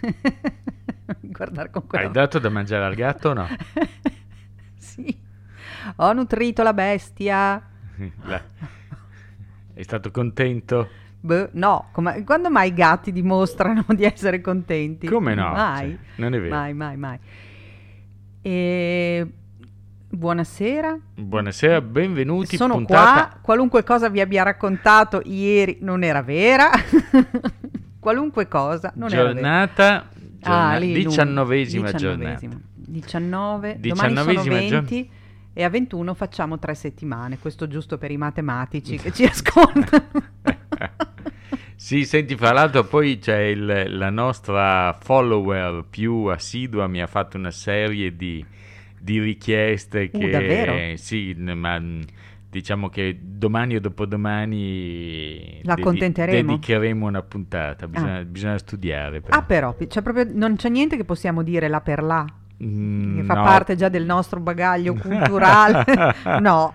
Guardare con quella Hai dato da mangiare al gatto o no? Sì. Ho nutrito la bestia. La- È stato contento? Beh, no, come- quando mai i gatti dimostrano di essere contenti? Come no? Mai. Cioè, non è vero. Mai, mai, mai. E... Buonasera. Buonasera, benvenuti. Sono puntata... qua. Qualunque cosa vi abbia raccontato ieri non era vera. Qualunque cosa non giornata, giorna- Ah, lì, diciannovesima giornata. 19, domani Diciannovesima sono giorn- 20 e a 21 facciamo tre settimane, questo giusto per i matematici che ci ascoltano. Sì, senti, fra l'altro poi c'è il- la nostra follower più assidua mi ha fatto una serie di, di richieste Uh, che... davvero? Sì, ma diciamo che domani o dopodomani La accontenteremo? dedicheremo una puntata, bisogna, Ah. bisogna studiare. però. ah però, c'è proprio, non c'è niente che possiamo dire là per là, Mm, che fa no. parte già del nostro bagaglio culturale. no,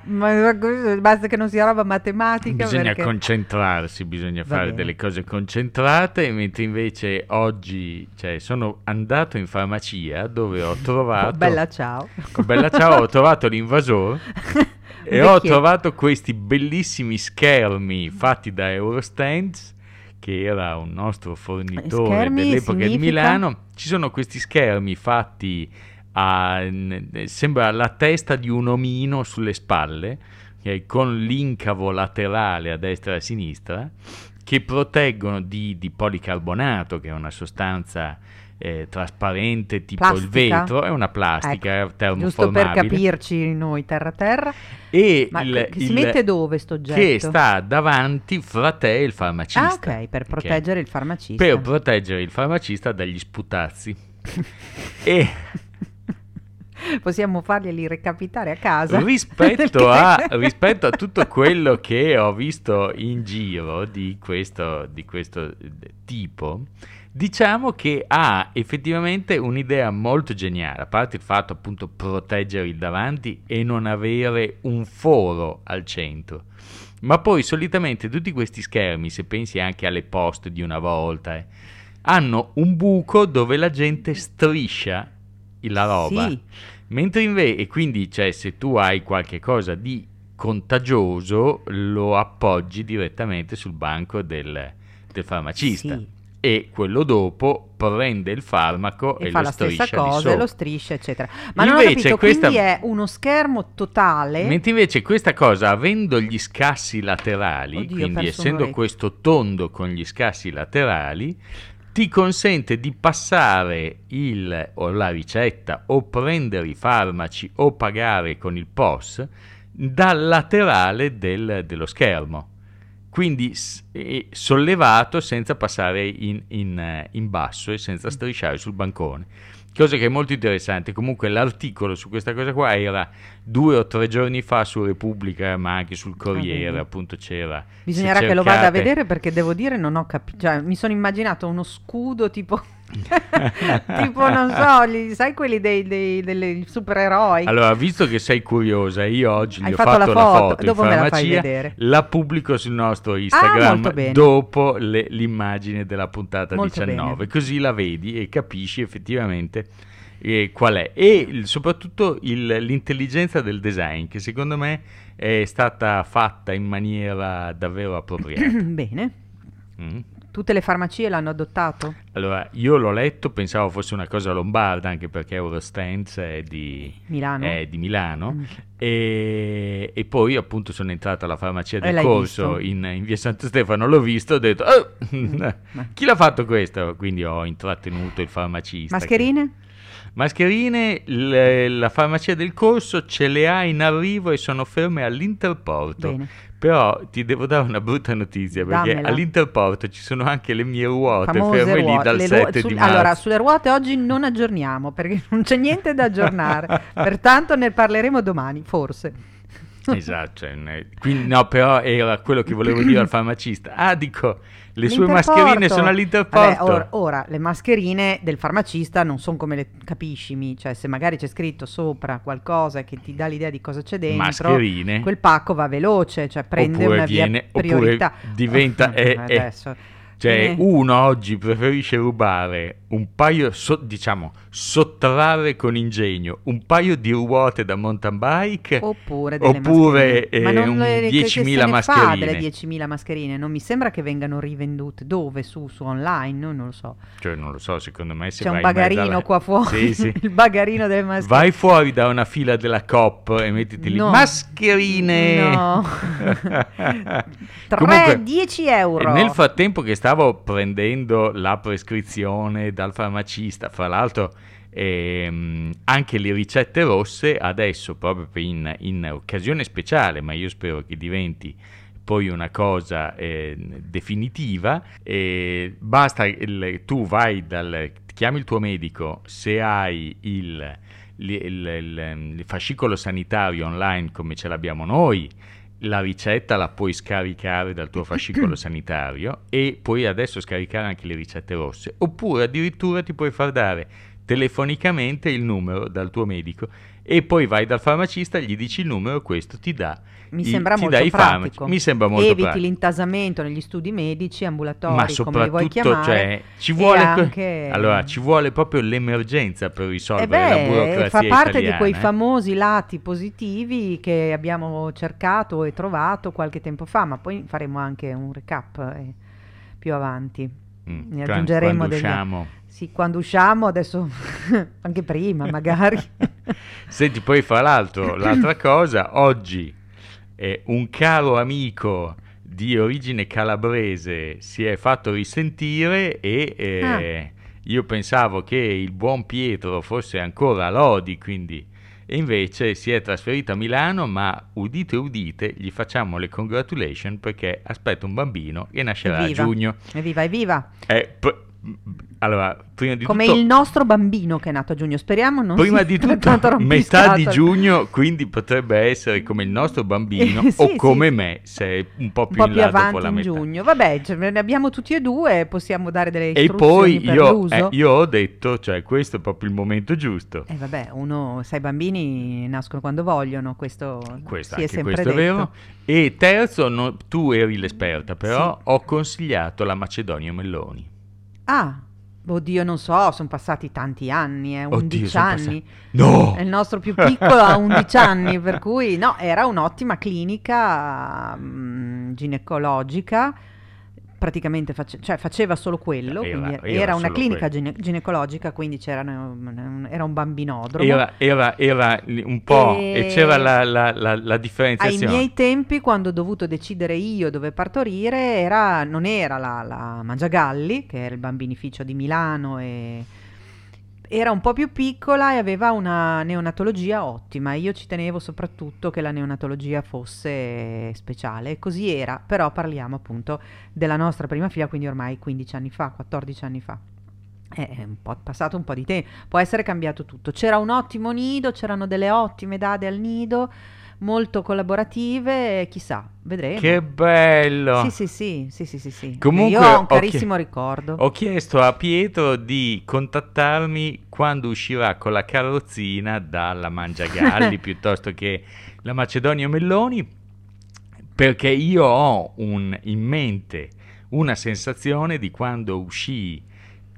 basta che non sia roba matematica. Bisogna perché- concentrarsi, bisogna Va fare bene. delle cose concentrate, mentre invece oggi cioè, sono andato in farmacia dove ho trovato... Oh, bella ciao. Oh, bella ciao, ho trovato l'invasore e ho trovato questi bellissimi schermi fatti da Eurostands che era un nostro fornitore Schermi dell'epoca di significa? Milano. Ci sono questi schermi fatti a sembra la testa di un omino sulle spalle, con l'incavo laterale a destra e a sinistra, che proteggono di, di policarbonato, che è una sostanza eh, trasparente tipo il Plastica? vetro, è una plastica Ecco, Giusto per termoformabile. capirci noi terra terra. E il- si il- mette dove sto oggetto? Che sta davanti fra te e il farmacista. Ah, ok, per proteggere il farmacista. Per proteggere il farmacista dagli sputazzi. e Possiamo farglieli recapitare a casa. rispetto a, rispetto a tutto quello che ho visto in giro di questo, di questo tipo, diciamo che ha effettivamente un'idea molto geniale, a parte il fatto appunto proteggere il davanti e non avere un foro al centro. Ma poi solitamente tutti questi schermi, se pensi anche alle poste di una volta, eh, hanno un buco dove la gente striscia la roba. Sì. Mentre invece, e quindi cioè, se tu hai qualche cosa di contagioso, lo appoggi direttamente sul banco del, del farmacista. Sì. E quello dopo prende il farmaco e, e fa lo la stessa cosa lo striscia, eccetera. Ma non ho Invece capito, questa- quindi è uno schermo totale. Mentre invece questa cosa, avendo gli scassi laterali, Oddio, quindi essendo questo tondo con gli scassi laterali, ti consente di passare il, o la ricetta o prendere i farmaci o pagare con il POS dal laterale del- dello schermo. Quindi sollevato senza passare in, in, eh, in basso e senza strisciare sul bancone. Cosa che è molto interessante. Comunque l'articolo su questa cosa qua era due o tre giorni fa su Repubblica, ma anche sul Corriere, vedi. appunto c'era. Bisognerà se che lo vada a cercate- vedere perché devo dire non ho capito. Cioè, mi sono immaginato uno scudo tipo. tipo, non so, gli- sai quelli dei, dei, dei supereroi. Allora, visto che sei curiosa, io oggi Hai gli ho fatto fatto, la la foto, foto, in dopo la fai farmacia, vedere. la pubblico sul nostro Instagram molto bene. dopo le- l'immagine della puntata Molto 19, bene. così la vedi e capisci effettivamente eh, qual è. E il- soprattutto il- l'intelligenza del design, che secondo me è stata fatta in maniera davvero appropriata. Bene. Mm. Tutte le farmacie l'hanno adottato? Allora, io l'ho letto, pensavo fosse una cosa lombarda, anche perché Eurostance è di Milano? è di Milano. Mm. E, e poi appunto sono entrato alla farmacia del corso in, in via Santo Stefano, l'ho visto, ho detto "Oh, ma- chi l'ha fatto questo? Quindi ho intrattenuto il farmacista. che- Mascherine? Mascherine, le- la farmacia del corso ce le ha in arrivo e sono ferme all'Interporto. Bene. Però ti devo dare una brutta notizia perché Dammela. all'Interporto ci sono anche le mie ruote Famose ferme lì ruote. dal Le 7 ruo- di sul- marzo. allora, sulle ruote oggi non aggiorniamo perché non c'è niente da aggiornare. Pertanto ne parleremo domani, forse. Esatto, cioè, quindi no, però era quello che volevo dire al farmacista. Ah, dico, le sue mascherine sono all'Interporto. Vabbè, or- ora, le mascherine del farmacista non sono come le capiscimi, cioè se magari c'è scritto sopra qualcosa che ti dà l'idea di cosa c'è dentro, Mascherine. quel pacco va veloce, cioè prende Oppure una via viene- priorità. oppure diventa- è- è- Adesso. Cioè, Viene- uno oggi preferisce rubare un paio, so- diciamo, sottrarre con ingegno un paio di ruote da mountain bike Oppure, oppure mascherine. Ma eh, non le- che- che 10.000 se ne fa mascherine. delle 10.000 mascherine? Non mi sembra che vengano rivendute. Dove? Su, su online? No, non lo so. Cioè, non lo so, secondo me se C'è un bagarino qua fuori. Sì, sì. Il bagarino delle mascherine. Vai fuori da una fila della COP e mettiti lì. No. Mascherine! No. 3, Comunque, 10 euro. Nel frattempo che stavo prendendo la prescrizione dal farmacista, fra l'altro ehm, anche le ricette rosse, adesso proprio in, in occasione speciale, ma io spero che diventi poi una cosa eh, definitiva, eh, basta il- tu vai dal chiami il tuo medico se hai il- il- il fascicolo sanitario online come ce l'abbiamo noi, la ricetta la puoi scaricare dal tuo fascicolo sanitario e puoi adesso scaricare anche le ricette rosse, oppure addirittura ti puoi far dare telefonicamente il numero dal tuo medico e poi vai dal farmacista, gli dici il numero, questo ti dà Mi sembra molto pratico. farmaci. Mi sembra molto Eviti pratico. l'intasamento negli studi medici, ambulatori, Ma come li vuoi soprattutto, chiamare. cioè, ci vuole, anche- allora, ci vuole proprio l'emergenza per Eh risolvere la beh, burocrazia fa parte italiana, di quei eh. famosi lati positivi che abbiamo cercato e trovato qualche tempo fa, ma poi faremo anche un recap eh, più avanti. Mm, ne aggiungeremo degli- usciamo. Sì, quando usciamo, adesso anche prima magari. Senti, poi fra l'altro, l'altra cosa, oggi eh, un caro amico di origine calabrese si è fatto risentire e eh, io pensavo che il buon Pietro fosse ancora a Lodi, quindi e invece si è trasferito a Milano, ma udite udite, gli facciamo le congratulation perché aspetta un bambino e nascerà a Evviva. giugno. Evviva, evviva! Eh, p- allora, prima di Come tutto il nostro bambino che è nato a giugno, speriamo non Prima sia di tutto, metà di giugno, quindi potrebbe essere come il nostro bambino Sì, o sì. come me, se è un po' un più po' in più avanti la in metà. giugno. Vabbè, ce ne abbiamo tutti e due, possiamo dare delle E istruzioni poi per io, eh, io ho detto, cioè questo è proprio il momento giusto. Eh, vabbè, uno, sai, i bambini nascono quando vogliono, questo, Questo, si è sempre questo è detto. vero. E terzo, no- tu eri l'esperta, però Sì. ho consigliato la Macedonia Melloni. Ah, oddio, non so, sono passati tanti anni, eh, 11 Oddio, anni. No! È Il nostro più piccolo ha 11 anni, per cui no, era un'ottima clinica mm, ginecologica. Praticamente face- cioè, faceva solo quello, Era- quindi era era, una clinica quello. gine- ginecologica, quindi c'era un- era un bambinodromo. Era, era- era un po' e, E- c'era la, la- la- la Ai differenziazione. miei tempi, quando ho dovuto decidere io dove partorire, era- non era la, la Mangiagalli, che era il bambinificio di Milano, e era un po' più piccola e aveva una neonatologia ottima. Io ci tenevo soprattutto che la neonatologia fosse speciale, così era, però parliamo appunto della nostra prima figlia, quindi ormai 15 anni fa, 14 anni fa. È un po' passato un po' di tempo, può essere cambiato tutto. C'era un ottimo nido, c'erano delle ottime date al nido, molto collaborative, chissà, vedremo. Che bello! Sì, sì, sì, sì, sì, sì, sì. Comunque, Io ho un carissimo ricordo. Ho chiesto a Pietro di contattarmi quando uscirà con la carrozzina dalla Mangiagalli piuttosto che la Macedonia Melloni, perché io ho un- in mente una sensazione di quando uscii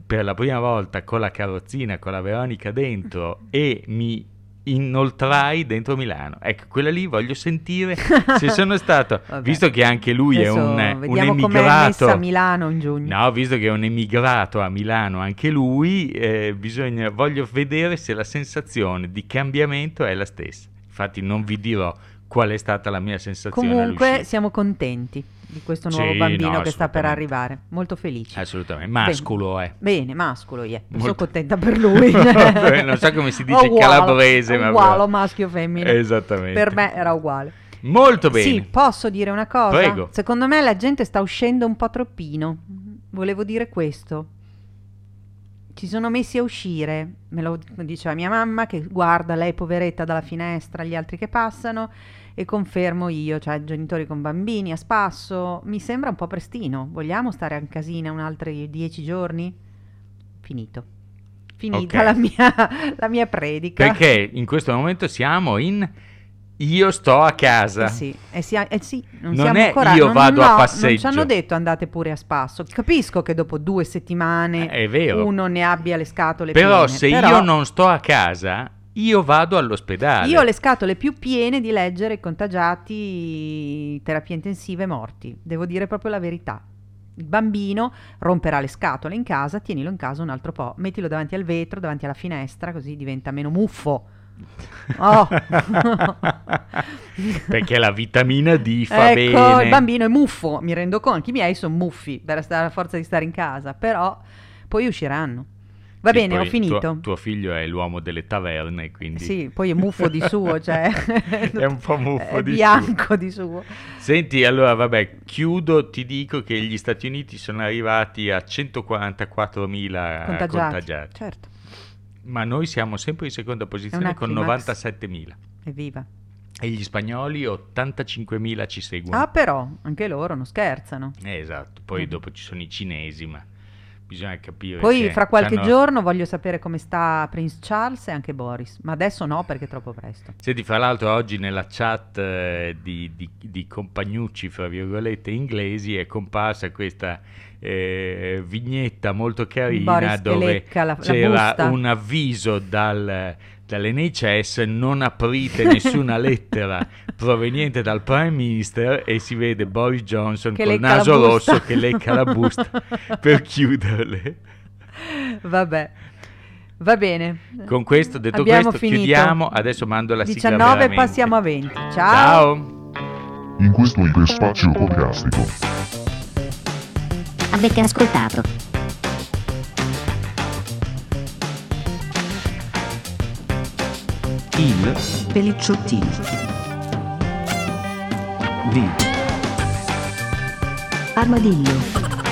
per la prima volta con la carrozzina con la Veronica dentro e mi inoltrai dentro Milano. Ecco, quella lì voglio sentire se sono stato, visto che anche lui è Adesso un, un com'è emigrato. messa a Milano in giugno. No, visto che è un emigrato a Milano anche lui, eh, bisogna, voglio vedere se la sensazione di cambiamento è la stessa. Infatti non vi dirò qual è stata la mia sensazione Comunque siamo contenti di questo nuovo Sì, bambino no, che sta per arrivare. Molto felici. Assolutamente, masculo è. Bene, mascolo, yeah. sono Molto- contenta per lui. non so come si dice in Uguale, calabrese, ma uguale, maschio femmina. Esattamente. Per me era uguale. Molto bene. Sì, posso dire una cosa? Prego. Secondo me la gente sta uscendo un po' troppino. Volevo dire questo. Ci sono messi a uscire, me lo diceva mia mamma che guarda lei poveretta dalla finestra gli altri che passano e confermo io, cioè genitori con bambini a spasso, mi sembra un po' prestino. Vogliamo stare a casina un altri dieci giorni? Finito. Finita Ok. la, mia, la mia predica. Perché in questo momento siamo in io sto a casa. Eh sì, eh sì, eh sì, non, Non siamo è ancora, io non- vado a no, Non passeggio. ci hanno detto andate pure a spasso. Capisco che dopo due settimane Eh, uno ne abbia le scatole Però piene. se però io non sto a casa, io vado all'ospedale. Io ho le scatole più piene di leggere contagiati, terapie intensive morti. Devo dire proprio la verità. Il bambino romperà le scatole in casa, tienilo in casa un altro po', mettilo davanti al vetro, davanti alla finestra, così diventa meno muffo. Oh. Perché la vitamina D fa ecco, bene. il bambino è muffo, mi rendo conto, anche i miei sono muffi per stare a forza di stare in casa, però poi usciranno. Va Sì, bene, ho finito. Tuo, tuo figlio è l'uomo delle taverne, quindi Sì, poi è muffo di suo, cioè È un po' muffo di bianco di suo. Senti, allora vabbè, chiudo, ti dico che gli Stati Uniti sono arrivati a 144.000 Contagiati. contagiati, Certo, ma noi siamo sempre in seconda posizione con antivax. 97.000 evviva. e gli spagnoli 85.000 ci seguono. Ah, però, anche loro non scherzano. Eh, esatto, poi Mm. dopo ci sono i cinesi, ma bisogna capire Poi fra qualche c'hanno- giorno voglio sapere come sta Prince Charles e anche Boris, ma adesso no perché è troppo presto. Senti, fra l'altro oggi nella chat eh, di, di- di compagnucci, fra virgolette, inglesi è comparsa questa eh, vignetta molto carina Boris dove lecca la- la c'era busta. un avviso dal, dall'NHS non aprite nessuna lettera proveniente dal Prime Minister e si vede Boris Johnson Che col naso rosso che lecca la busta per chiuderle. Vabbè, va bene. Con questo, detto Abbiamo questo, finito. chiudiamo. Adesso mando la sigla 19 veramente. passiamo a 20. Ciao. Ciao. In questo iperspazio podcastico. Avete ascoltato? Il Pelicciottini. di Armadillo.